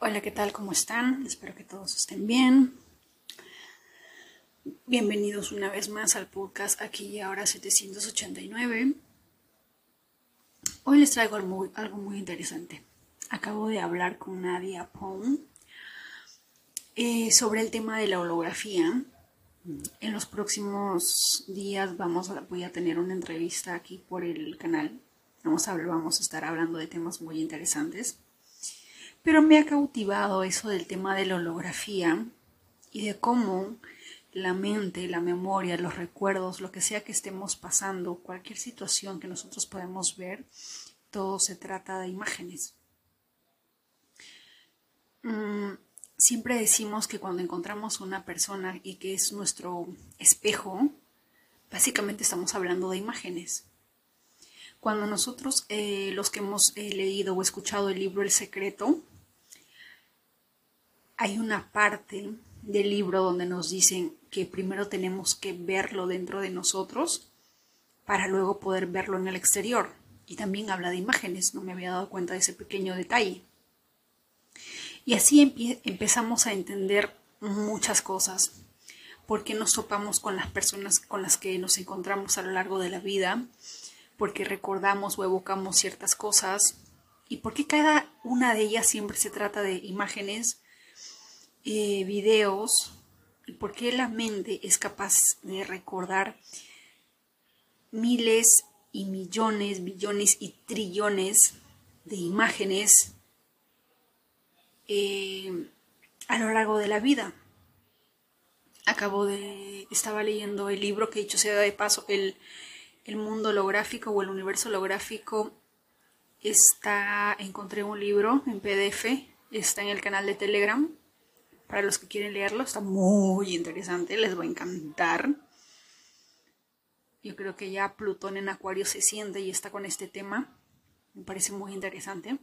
Hola, ¿qué tal? ¿Cómo están? Espero que todos estén bien. Bienvenidos una vez más al podcast aquí ahora 789. Hoy les traigo algo muy, interesante. Acabo de hablar con Nadia Pong eh, sobre el tema de la holografía. En los próximos días vamos a, voy a tener una entrevista aquí por el canal. Vamos a, vamos a estar hablando de temas muy interesantes. Pero me ha cautivado eso del tema de la holografía y de cómo la mente, la memoria, los recuerdos, lo que sea que estemos pasando, cualquier situación que nosotros podemos ver, todo se trata de imágenes. Mm, siempre decimos que cuando encontramos una persona y que es nuestro espejo, básicamente estamos hablando de imágenes. Cuando nosotros, eh, los que hemos eh, leído o escuchado el libro El Secreto, hay una parte del libro donde nos dicen que primero tenemos que verlo dentro de nosotros para luego poder verlo en el exterior. Y también habla de imágenes, no me había dado cuenta de ese pequeño detalle. Y así empezamos a entender muchas cosas, porque nos topamos con las personas con las que nos encontramos a lo largo de la vida, porque recordamos o evocamos ciertas cosas, y porque cada una de ellas siempre se trata de imágenes eh, videos, por qué la mente es capaz de recordar miles y millones, billones y trillones de imágenes eh, a lo largo de la vida. Acabo de, estaba leyendo el libro que dicho sea de paso, el, el mundo holográfico o el universo holográfico está, encontré un libro en PDF, está en el canal de Telegram, para los que quieren leerlo, está muy interesante, les va a encantar. Yo creo que ya Plutón en Acuario se siente y está con este tema. Me parece muy interesante.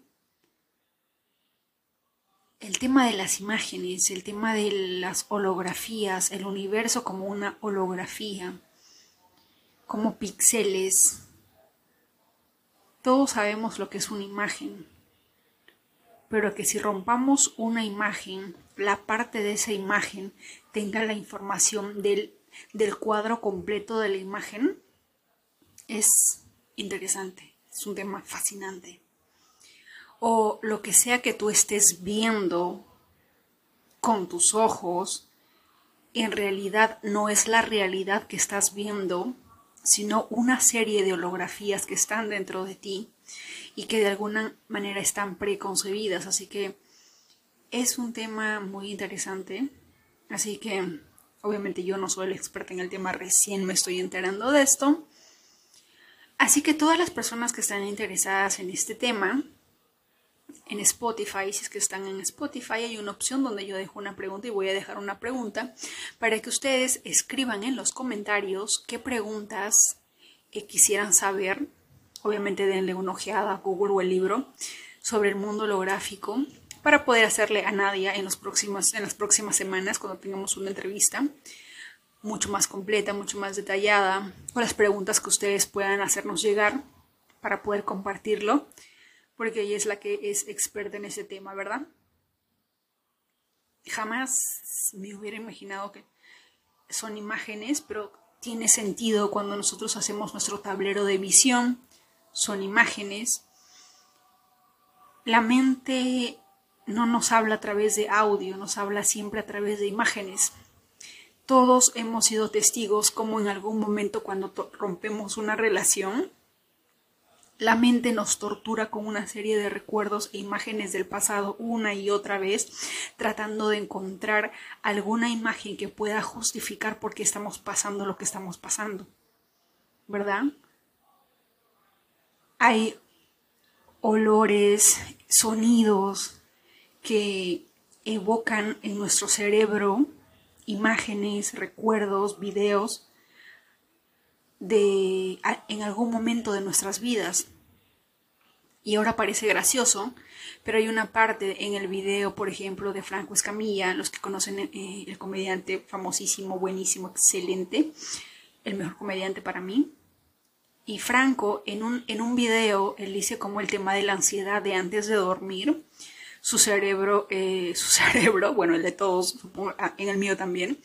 El tema de las imágenes, el tema de las holografías, el universo como una holografía, como píxeles. Todos sabemos lo que es una imagen pero que si rompamos una imagen, la parte de esa imagen tenga la información del, del cuadro completo de la imagen, es interesante, es un tema fascinante. O lo que sea que tú estés viendo con tus ojos, en realidad no es la realidad que estás viendo, sino una serie de holografías que están dentro de ti y que de alguna manera están preconcebidas. Así que es un tema muy interesante. Así que obviamente yo no soy el experta en el tema, recién me estoy enterando de esto. Así que todas las personas que están interesadas en este tema, en Spotify, si es que están en Spotify, hay una opción donde yo dejo una pregunta y voy a dejar una pregunta para que ustedes escriban en los comentarios qué preguntas eh, quisieran saber obviamente denle una ojeada a Google o el libro sobre el mundo holográfico para poder hacerle a Nadia en, en las próximas semanas cuando tengamos una entrevista mucho más completa, mucho más detallada, con las preguntas que ustedes puedan hacernos llegar para poder compartirlo, porque ella es la que es experta en ese tema, ¿verdad? Jamás me hubiera imaginado que son imágenes, pero tiene sentido cuando nosotros hacemos nuestro tablero de visión, son imágenes. La mente no nos habla a través de audio, nos habla siempre a través de imágenes. Todos hemos sido testigos como en algún momento cuando rompemos una relación, la mente nos tortura con una serie de recuerdos e imágenes del pasado una y otra vez, tratando de encontrar alguna imagen que pueda justificar por qué estamos pasando lo que estamos pasando. ¿Verdad? hay olores, sonidos que evocan en nuestro cerebro imágenes, recuerdos, videos de en algún momento de nuestras vidas. Y ahora parece gracioso, pero hay una parte en el video, por ejemplo, de Franco Escamilla, los que conocen eh, el comediante famosísimo, buenísimo, excelente, el mejor comediante para mí, y Franco, en un, en un video, él dice como el tema de la ansiedad de antes de dormir, su cerebro, eh, su cerebro, bueno, el de todos, ah, en el mío también,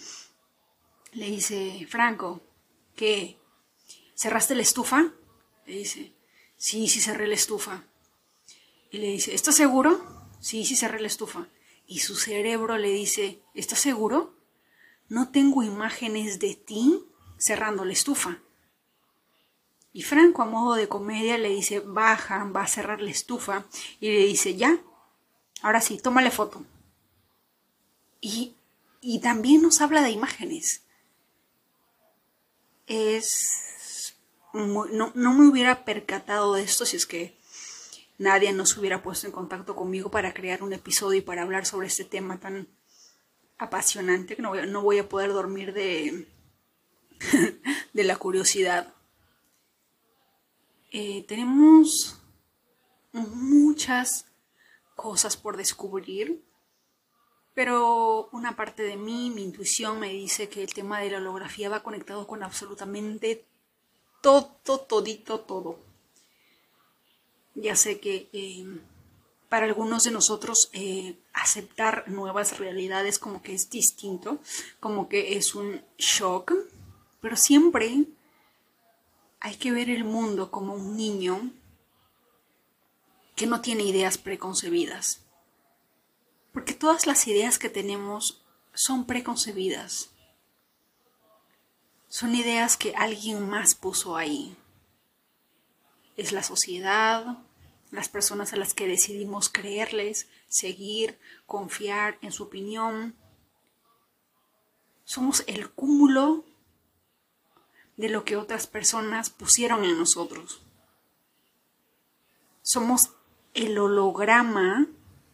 le dice, Franco, ¿qué? ¿Cerraste la estufa? Le dice, sí, sí cerré la estufa. Y le dice, ¿estás seguro? Sí, sí cerré la estufa. Y su cerebro le dice, ¿estás seguro? No tengo imágenes de ti cerrando la estufa. Y Franco, a modo de comedia, le dice, baja, va a cerrar la estufa. Y le dice, ya, ahora sí, tómale foto. Y, y también nos habla de imágenes. Es... no, no me hubiera percatado de esto si es que nadie nos hubiera puesto en contacto conmigo para crear un episodio y para hablar sobre este tema tan apasionante que no voy a, no voy a poder dormir de, de la curiosidad. Eh, tenemos muchas cosas por descubrir, pero una parte de mí, mi intuición me dice que el tema de la holografía va conectado con absolutamente todo, todito, todo. Ya sé que eh, para algunos de nosotros eh, aceptar nuevas realidades como que es distinto, como que es un shock, pero siempre hay que ver el mundo como un niño que no tiene ideas preconcebidas. Porque todas las ideas que tenemos son preconcebidas. Son ideas que alguien más puso ahí. Es la sociedad, las personas a las que decidimos creerles, seguir, confiar en su opinión. Somos el cúmulo de lo que otras personas pusieron en nosotros. Somos el holograma,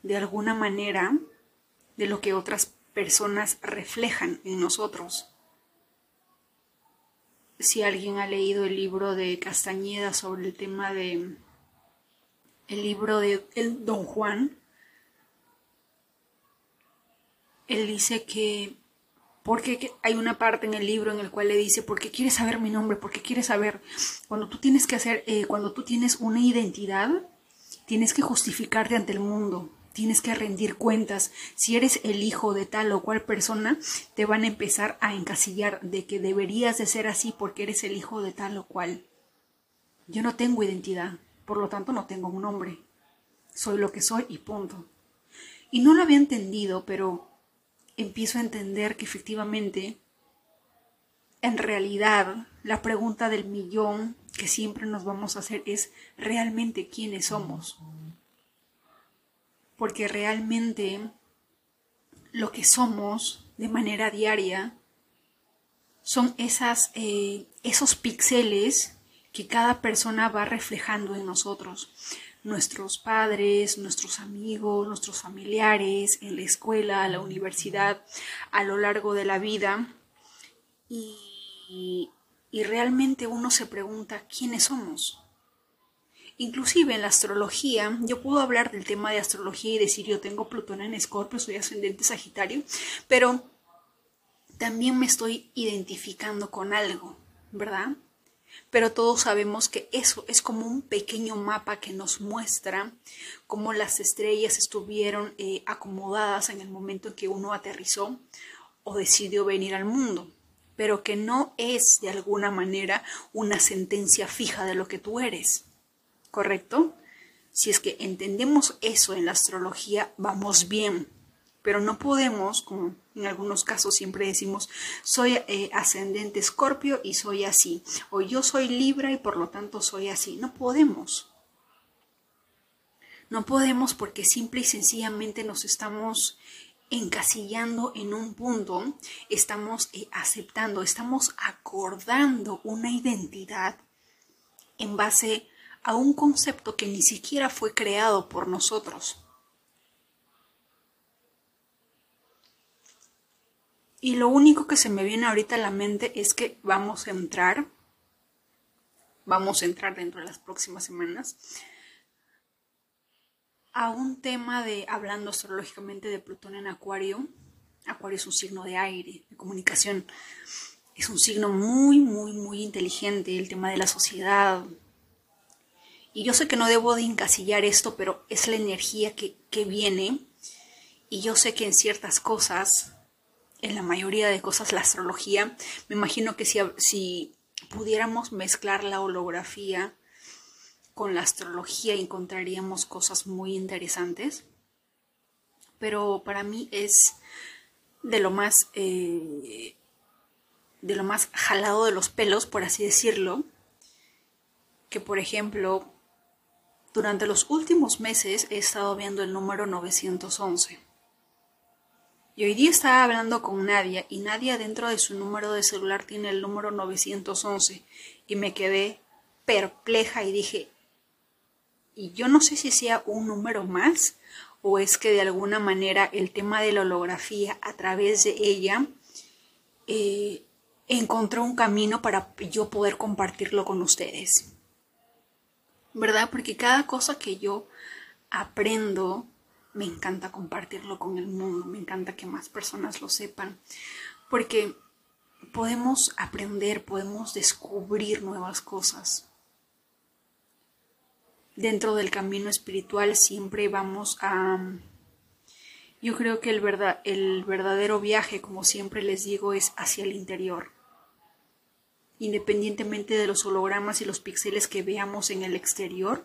de alguna manera, de lo que otras personas reflejan en nosotros. Si alguien ha leído el libro de Castañeda sobre el tema de el libro de el Don Juan, él dice que porque hay una parte en el libro en el cual le dice, porque quieres saber mi nombre, porque quieres saber, cuando tú tienes que hacer, eh, cuando tú tienes una identidad, tienes que justificarte ante el mundo, tienes que rendir cuentas. Si eres el hijo de tal o cual persona, te van a empezar a encasillar de que deberías de ser así porque eres el hijo de tal o cual. Yo no tengo identidad, por lo tanto no tengo un nombre. Soy lo que soy y punto. Y no lo había entendido, pero empiezo a entender que efectivamente, en realidad, la pregunta del millón que siempre nos vamos a hacer es realmente quiénes somos. Porque realmente lo que somos de manera diaria son esas, eh, esos píxeles que cada persona va reflejando en nosotros nuestros padres, nuestros amigos, nuestros familiares, en la escuela, la universidad, a lo largo de la vida. Y, y realmente uno se pregunta quiénes somos. Inclusive en la astrología, yo puedo hablar del tema de astrología y decir yo tengo Plutón en Escorpio, soy ascendente Sagitario, pero también me estoy identificando con algo, ¿verdad? pero todos sabemos que eso es como un pequeño mapa que nos muestra cómo las estrellas estuvieron eh, acomodadas en el momento en que uno aterrizó o decidió venir al mundo, pero que no es de alguna manera una sentencia fija de lo que tú eres, ¿correcto? Si es que entendemos eso en la astrología, vamos bien, pero no podemos, como en algunos casos siempre decimos, soy eh, ascendente escorpio y soy así, o yo soy libra y por lo tanto soy así. No podemos. No podemos porque simple y sencillamente nos estamos encasillando en un punto, estamos eh, aceptando, estamos acordando una identidad en base a un concepto que ni siquiera fue creado por nosotros. Y lo único que se me viene ahorita a la mente es que vamos a entrar, vamos a entrar dentro de las próximas semanas, a un tema de, hablando astrológicamente de Plutón en Acuario. Acuario es un signo de aire, de comunicación. Es un signo muy, muy, muy inteligente, el tema de la sociedad. Y yo sé que no debo de encasillar esto, pero es la energía que, que viene. Y yo sé que en ciertas cosas, en la mayoría de cosas, la astrología, me imagino que si, si pudiéramos mezclar la holografía con la astrología encontraríamos cosas muy interesantes. Pero para mí es de lo más eh, de lo más jalado de los pelos, por así decirlo, que por ejemplo, durante los últimos meses he estado viendo el número 911. Y hoy día estaba hablando con Nadia y Nadia dentro de su número de celular tiene el número 911 y me quedé perpleja y dije, y yo no sé si sea un número más o es que de alguna manera el tema de la holografía a través de ella eh, encontró un camino para yo poder compartirlo con ustedes. ¿Verdad? Porque cada cosa que yo aprendo, me encanta compartirlo con el mundo, me encanta que más personas lo sepan, porque podemos aprender, podemos descubrir nuevas cosas. Dentro del camino espiritual siempre vamos a... Yo creo que el, verdad, el verdadero viaje, como siempre les digo, es hacia el interior independientemente de los hologramas y los píxeles que veamos en el exterior,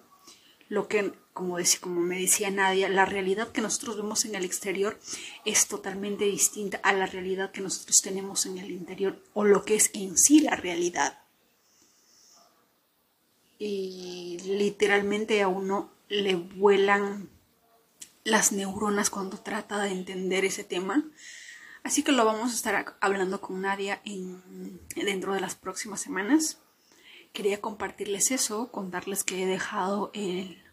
lo que, como, como me decía Nadia, la realidad que nosotros vemos en el exterior es totalmente distinta a la realidad que nosotros tenemos en el interior o lo que es en sí la realidad. Y literalmente a uno le vuelan las neuronas cuando trata de entender ese tema Así que lo vamos a estar hablando con Nadia en, dentro de las próximas semanas. Quería compartirles eso, contarles que he dejado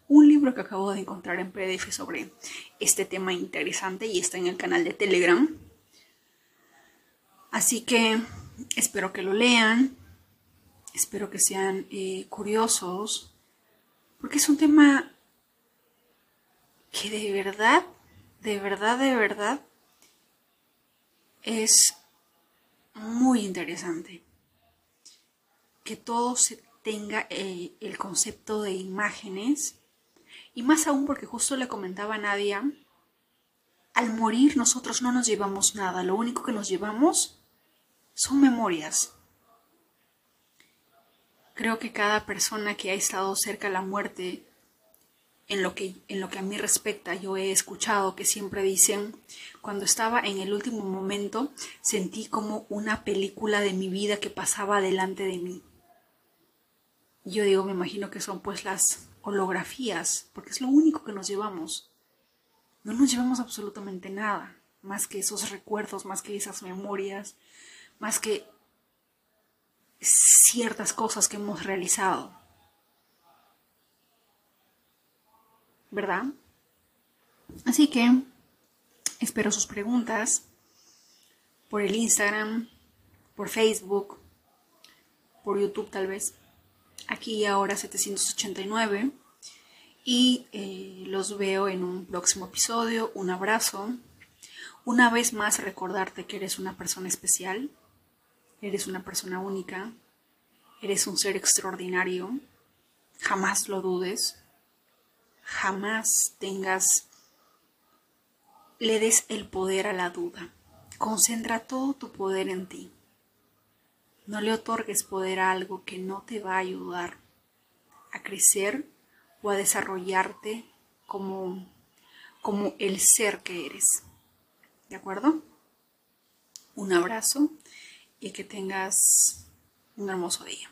un libro que acabo de encontrar en PDF sobre este tema interesante y está en el canal de Telegram. Así que espero que lo lean, espero que sean eh, curiosos, porque es un tema que de verdad, de verdad, de verdad es muy interesante que todo se tenga el, el, concepto de imágenes y más aún porque justo le comentaba a Nadia, al morir nosotros no nos llevamos nada, lo único que nos llevamos son memorias. Creo que cada persona que ha estado cerca de la muerte en lo que, en lo que a mí respecta, yo he escuchado que siempre dicen, cuando estaba en el último momento, sentí como una película de mi vida que pasaba delante de mí. Yo digo, me imagino que son pues las holografías, porque es lo único que nos llevamos. No nos llevamos absolutamente nada, más que esos recuerdos, más que esas memorias, más que ciertas cosas que hemos realizado. ¿verdad? Así que espero sus preguntas por el Instagram, por Facebook, por YouTube tal vez. Aquí ahora 789. Y eh, los veo en un próximo episodio. Un abrazo. Una vez más recordarte que eres una persona especial. Eres una persona única. Eres un ser extraordinario. Jamás lo dudes jamás tengas, le des el poder a la duda. Concentra todo tu poder en ti. No le otorgues poder a algo que no te va a ayudar a crecer o a desarrollarte como, como el ser que eres. ¿De acuerdo? Un abrazo y que tengas un hermoso día.